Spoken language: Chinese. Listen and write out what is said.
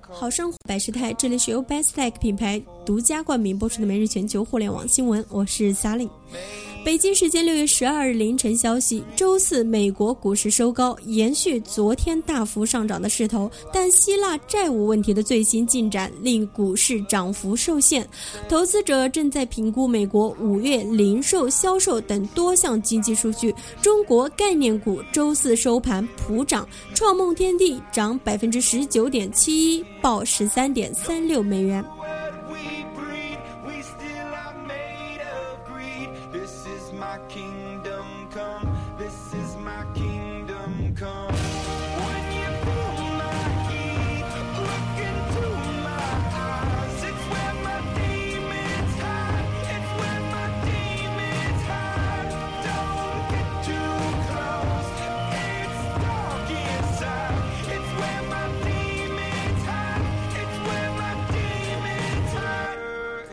好生活百事泰，这里是由 Bestech 品牌独家冠名播出的每日全球互联网新闻，我是 Sally。北京时间六月十二日凌晨消息，周四美国股市收高，延续昨天大幅上涨的势头，但希腊债务问题的最新进展令股市涨幅受限。投资者正在评估美国五月零售销售等多项经济数据。中国概念股周四收盘普涨，创梦天地涨百分之十九点七一，报十三点三六美元。My kingdom come. This is